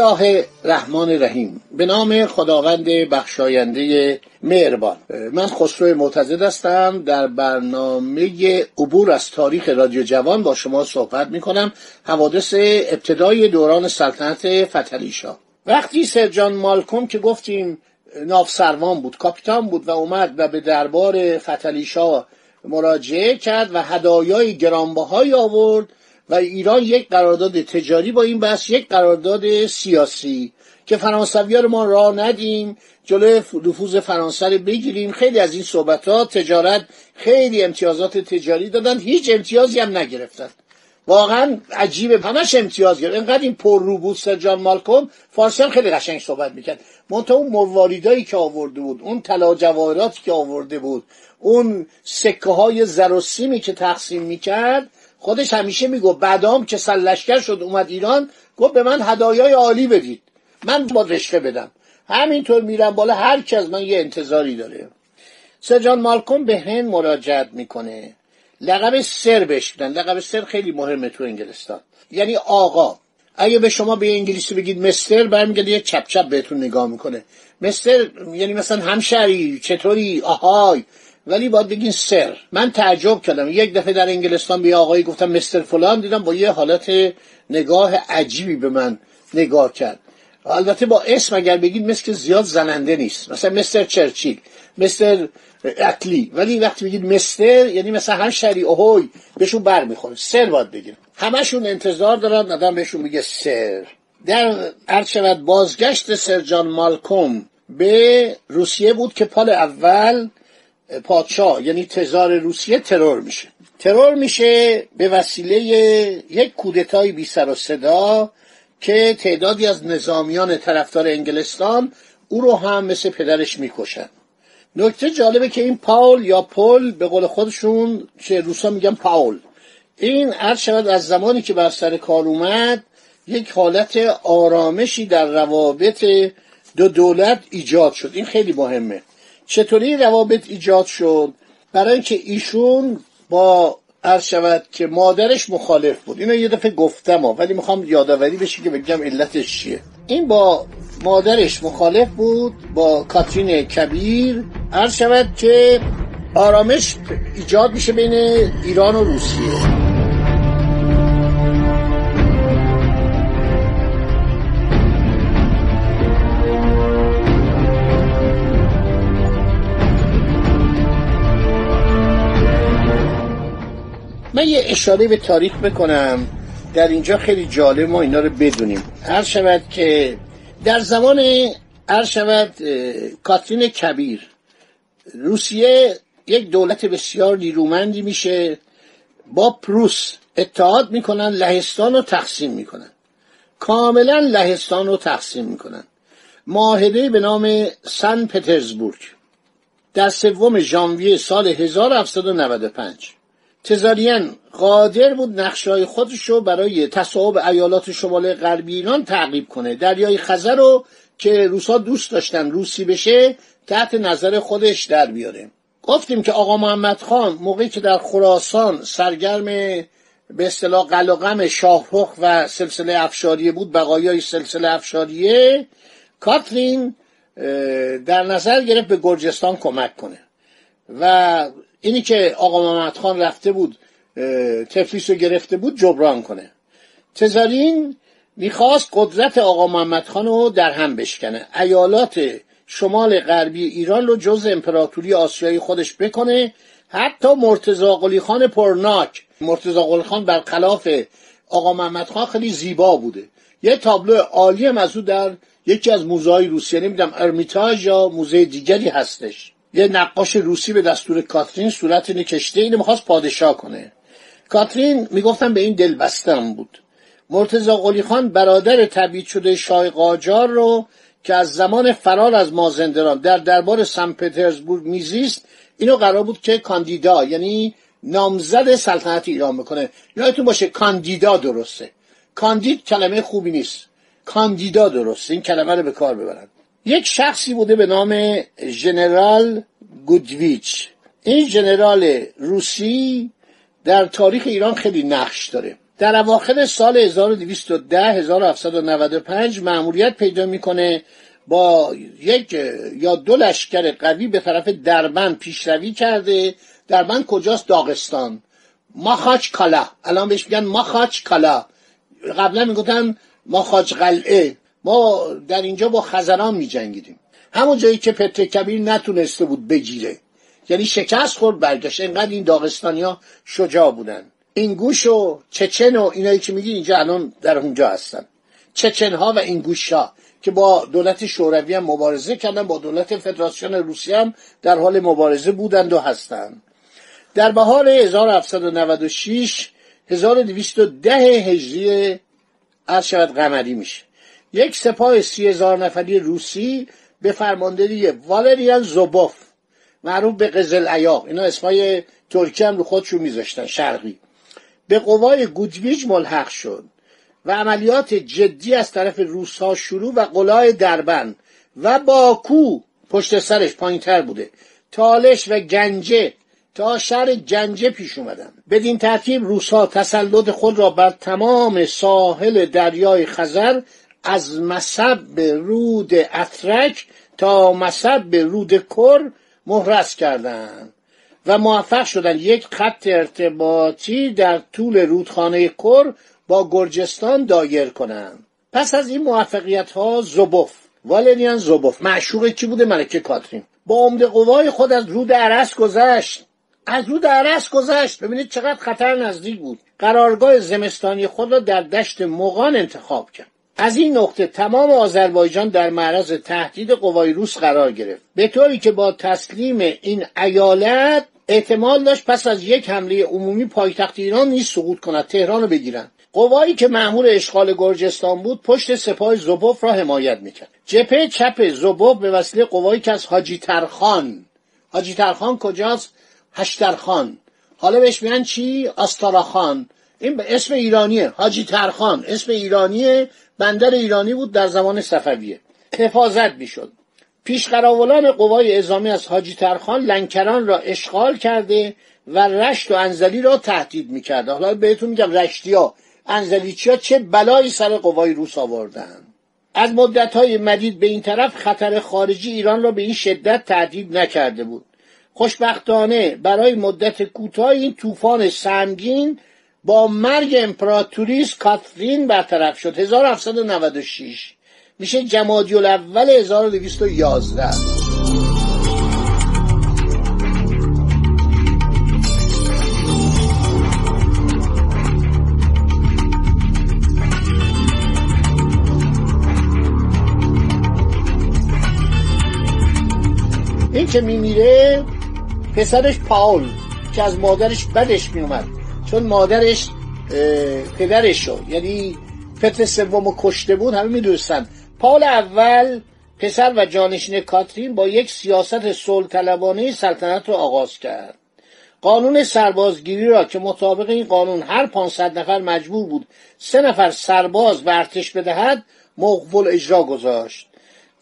الله الرحمن الرحیم به نام خداوند بخشاینده مهربان. من خسرو معتزد هستم. در برنامه عبور از تاریخ رادیو جوان با شما صحبت می کنم حوادث ابتدای دوران سلطنت فتلیشا وقتی سرجان مالکوم که گفتیم نافسروان بود کاپیتان بود و اومد و به دربار فتلیشا مراجعه کرد و هدایای گرانبهایی آورد و ایران یک قرارداد تجاری با این بحث یک قرارداد سیاسی که فرانسوی رو ما راه ندیم جلوی نفوذ فرانسه رو بگیریم. خیلی از این صحبت ها تجارت خیلی امتیازات تجاری دادن هیچ امتیازی هم نگرفتن. واقعا عجیبه همش امتیاز گرفت. اینقدر این پر رو بود سرجان مالکوم فارسی هم خیلی قشنگ صحبت می‌کرد. منتها اون مواریدایی که آورده بود اون طلا جواهراتی که آورده بود اون سکه های زر و سیمی که تقسیم می‌کرد خودش همیشه میگو بعدام که سلشکر شد اومد ایران گفت به من هدایای عالی بدید. من با رشته بدم. همینطور میرم بالا هر کی از من یه انتظاری داره. سرجان مالکوم به هند مراجعت می‌کنه. لقب سر بهش لقب سر خیلی مهمه تو انگلستان. یعنی آقا. اگه به شما به انگلیسی بگید مستر برمیگرده یه چپ چپ بهتون نگاه می‌کنه. مستر یعنی مثلا همشری چطوری؟ آهای. ولی باید بگین سر. من تعجب کردم. یک دفعه در انگلستان به آقایی گفتم مستر فلان. دیدم با یه حالت نگاه عجیبی به من نگاه کرد. البته با اسم اگر بگید مثل که زیاد زننده نیست. مثلا مستر چرچیل مستر اتلی ولی وقتی بگید مستر یعنی مثلا هر شری اوهوی بهشون بر می‌خوره سر باید بگیر همشون انتظار دارن آدم بهشون میگه سر. در شود بازگشت سرجان مالکوم به روسیه بود که پال اول پادشاه یعنی تزار روسیه ترور میشه. ترور میشه به وسیله یک کودتای بی سر و صدا که تعدادی از نظامیان طرفدار انگلستان او رو هم مثل پدرش می‌کشن. نکته جالبه که این پاول یا پل به قول خودشون که روسا میگن پاول. این عرض شود از زمانی که بر سر کار اومد یک حالت آرامشی در روابط دو دولت ایجاد شد. این خیلی مهمه. چطوری روابط ایجاد شد؟ برای اینکه ایشون با عرض شود که مادرش مخالف بود. اینو یه دفعه گفتم ولی می‌خوام یادآوری بشه که بگم علتش چیه. این با مادرش مخالف بود با کاترین کبیر. عرض شود که آرامش ایجاد میشه بین ایران و روسیه. من یه اشاره به تاریخ بکنم. در اینجا خیلی جالب ما اینا رو بدونیم. هر شود که در زمان هر شود کاترین کبیر روسیه یک دولت بسیار نیرومندی میشه. با پروس اتحاد می‌کنن لهستان رو تقسیم می‌کنن. کاملا لهستان رو تقسیم می‌کنن. معاهده به نام سن پترزبورگ در سوم ژانویه سال 1795 تزارین قادر بود نقشای خودش رو برای تصاحب ایالات شمال غربی ایران تعقیب کنه. دریای خزر رو که روسا دوست داشتن روسی بشه تحت نظر خودش در بیاره. گفتیم که آقا محمد خان موقعی که در خراسان سرگرم به اصطلاح قلقم شاهرخ و سلسله افشاریه بود بقایای سلسله افشاریه کاترین در نظر گرفت به گرجستان کمک کنه. و اینی که آقا محمد خان رفته بود تفلیس رو گرفته بود جبران کنه. تزارین می‌خواست قدرت آقا محمد خان رو در هم بشکنه. ایالات شمال غربی ایران رو جز امپراتوری آسیایی خودش بکنه. حتی مرتزا قلی خان پرناک مرتزا قلی خان برخلاف آقا محمد خان خیلی زیبا بوده. یه تابلو عالی هم در یکی از موزه های روسیه نمی‌دونم ارمیتاژ یا موزه دیگری هستش. یه نقاش روسی به دستور کاترین صورت اینو کشته اینو می‌خواست پادشاه کنه. کاترین می‌گفتن به این دل بستم بود. مرتزا قلی خان برادر تبعید شده شاه قاجار رو که از زمان فرار از مازندران در دربار سن پترزبورگ میزیست اینو قرار بود که کاندیدا یعنی نامزد سلطنت ایران بکنه. یادتون باشه کاندیدا درسته. کاندید کلمه خوبی نیست. کاندیدا درسته این کلمه رو به کار ببرن. یک شخصی بوده به نام ژنرال گودویچ. این ژنرال روسی در تاریخ ایران خیلی نقش داره. در اواخر سال 1210 1795 معمولیت پیدا می‌کنه با یک یا دو لشکر قوی به طرف دربند پیشروی کرده. دربند کجاست؟ داغستان. ماخاچ کالا الان بهش میگن ماخاچ کالا قبلا می‌گفتن ماخاچ قلعه ما در اینجا با خزران میجنگیدیم. همون جایی که پتر کبیر نتونسته بود بگیره. یعنی شکست خورد برگشت. انقدر این داغستانیا شجاع بودن. این گوش و چچن و اینایی که میگی اینجا الان در اونجا هستن. چچن ها و این گوش ها که با دولت شوروی هم مبارزه کردن با دولت فدراسیون روسیه هم در حال مبارزه بودند و هستند در بهار 1796 1210 هجری عرض شود قمری میشه. یک سپاه سی هزار نفری روسی به فرماندهی والریان زوبوف معروف به قزل ایاق اینا اسمای ترکی هم رو خودشون میذاشتن شرقی. به قوای گودویج ملحق شد و عملیات جدی از طرف روسها شروع و قلای دربند و باکو پشت سرش پایینتر بوده. تالش و گنجه تا شهر گنجه پیش اومدن. بدین ترتیب روسها تسلط خود را بر تمام ساحل دریای خزر از مصب رود اترک تا مصب رود کر مهرس کردند و موفق شدن. یک خط ارتباطی در طول رودخانه کر با گرجستان دایر کنند پس از این موفقیت ها زوبوف. والریان زوبوف. معشوق کی بوده؟ ملکه کاترین. با عمده قوای خود از رود عرس گذشت. از رود عرس گذشت. ببینید چقدر خطر نزدیک بود. قرارگاه زمستانی خود را در دشت مغان انتخاب کرد. از این نقطه تمام آذربایجان در معرض تهدید قوای روس قرار گرفت. به طوری که با تسلیم این ایالت احتمال داشت پس از یک حمله عمومی پایتخت ایران نیز سقوط کند تهران رو بگیرند. قوایی که معمول اشغال گرجستان بود پشت سپاه زوبوف را حمایت می‌کرد. جبهه چپ زوبوف به وسیله قوایی که از حاجی ترخان. حاجی ترخان کجاست؟ هشترخان حالا بهش میگن چی؟ آستاراخان این به اسم ایرانیه. حاجی ترخان. اسم ایرانیه. بندر ایرانی بود در زمان صفویه. حفاظت می‌شد. پیشقراولان قوای اعزامی از حاجی ترخان لنکران را اشغال کرده و رشت و انزلی را تهدید می‌کرد. حالا بهتون میگم رشتی ها انزلیچی ها چه بلایی سر قوای روس آوردن. از مدت های مدید به این طرف خطر خارجی ایران را به این شدت تهدید نکرده بود. خوشبختانه برای مدت کوتاه این طوفان سنگین با مرگ امپراتوریس کاترین برطرف شد. 1796 میشه جمادی الاول 1211 این که میمیره پسرش پاول که از مادرش بدش میومد. چون مادرش پدرش شد یعنی پتر سوم کشته بود همه می‌دونستن. پال اول پسر و جانشین کاترین با یک سیاست صلح سلطنت را آغاز کرد. قانون سربازگیری را که مطابق این قانون هر 500 نفر مجبور بود سه نفر سرباز به ارتش بدهد موقف اجرا گذاشت.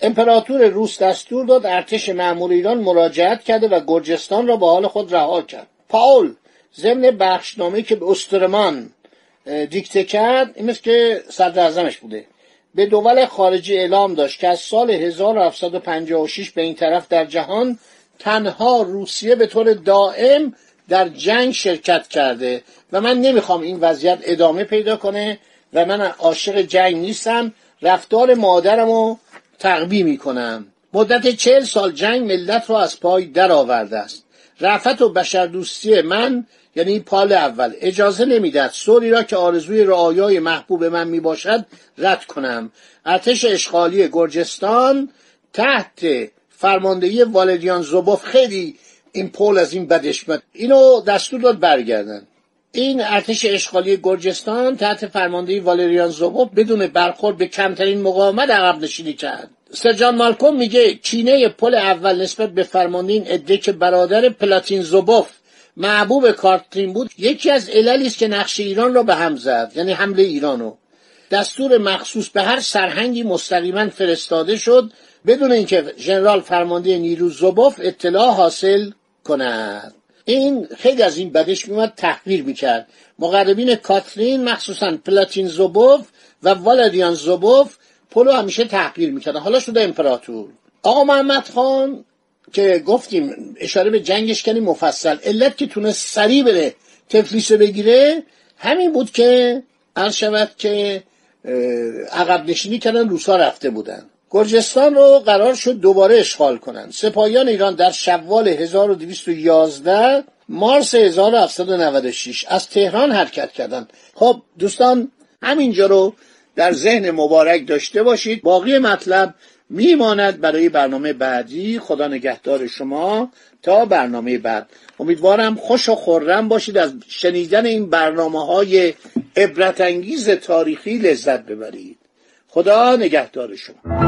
امپراتور روس دستور داد ارتش معمول ایران مراجعت کرده و گرجستان را به حال خود رها کرد. پاول ضمن بخشنامه که به استرمان دیکته کرد این مثل که صدر بوده. به دول خارجی اعلام داشت که از سال 1756 به این طرف در جهان تنها روسیه به طور دائم در جنگ شرکت کرده و من نمی‌خوام این وضعیت ادامه پیدا کنه و من عاشق جنگ نیستم رفتار مادرم رو تقبی می‌کنم. مدت چهل سال جنگ ملت را از پای درآورده است. رفت و بشردوستی من یعنی پال اول. اجازه نمی‌داد سوری را که آرزوی رعایای محبوب من می باشد رد کنم. ارتش اشغالی گرجستان تحت فرماندهی والدیان زوبوف خیلی این پول از این بدش اینو دستور داد برگردن. این ارتش اشغالی گرجستان تحت فرماندهی والریان زوبوف بدون برخورد به کمترین مقاومت عقب نشینی کرد. سرجان مالکوم میگه چینه پل اول نسبت به فرمانده این عده که برادر پلاتین زوبوف محبوب کارترین بود یکی از عللی است که نقش ایران را به هم زد یعنی حمله ایرانو دستور مخصوص به هر سرهنگی مستقیما فرستاده شد بدون اینکه ژنرال فرمانده نیروی زوبوف اطلاع حاصل کند. این خیلی از این بدش میومد تحقیر می‌کرد. مقربین کاترین مخصوصا پلاتین زوبوف و والادیان زوبوف پلو همیشه تحقیر می‌کردن. حالا شده امپراتور. آقا محمد خان که گفتیم اشاره به جنگش کنی مفصل. علت که تونست سریع بره تفلیس بگیره همین بود که عرض شود که عقب نشینی کردن روسا رفته بودن. گرجستان رو قرار شد دوباره اشغال کنند. سپاهیان ایران در شوال 1211 مارس 1796 از تهران حرکت کردند. خب دوستان همینجا رو در ذهن مبارک داشته باشید. باقی مطلب میماند برای برنامه بعدی. خدا نگهدار شما تا برنامه بعد. امیدوارم خوش و خورم باشید از شنیدن این برنامه های عبرت انگیز تاریخی لذت ببرید. خدا نگهدار شما.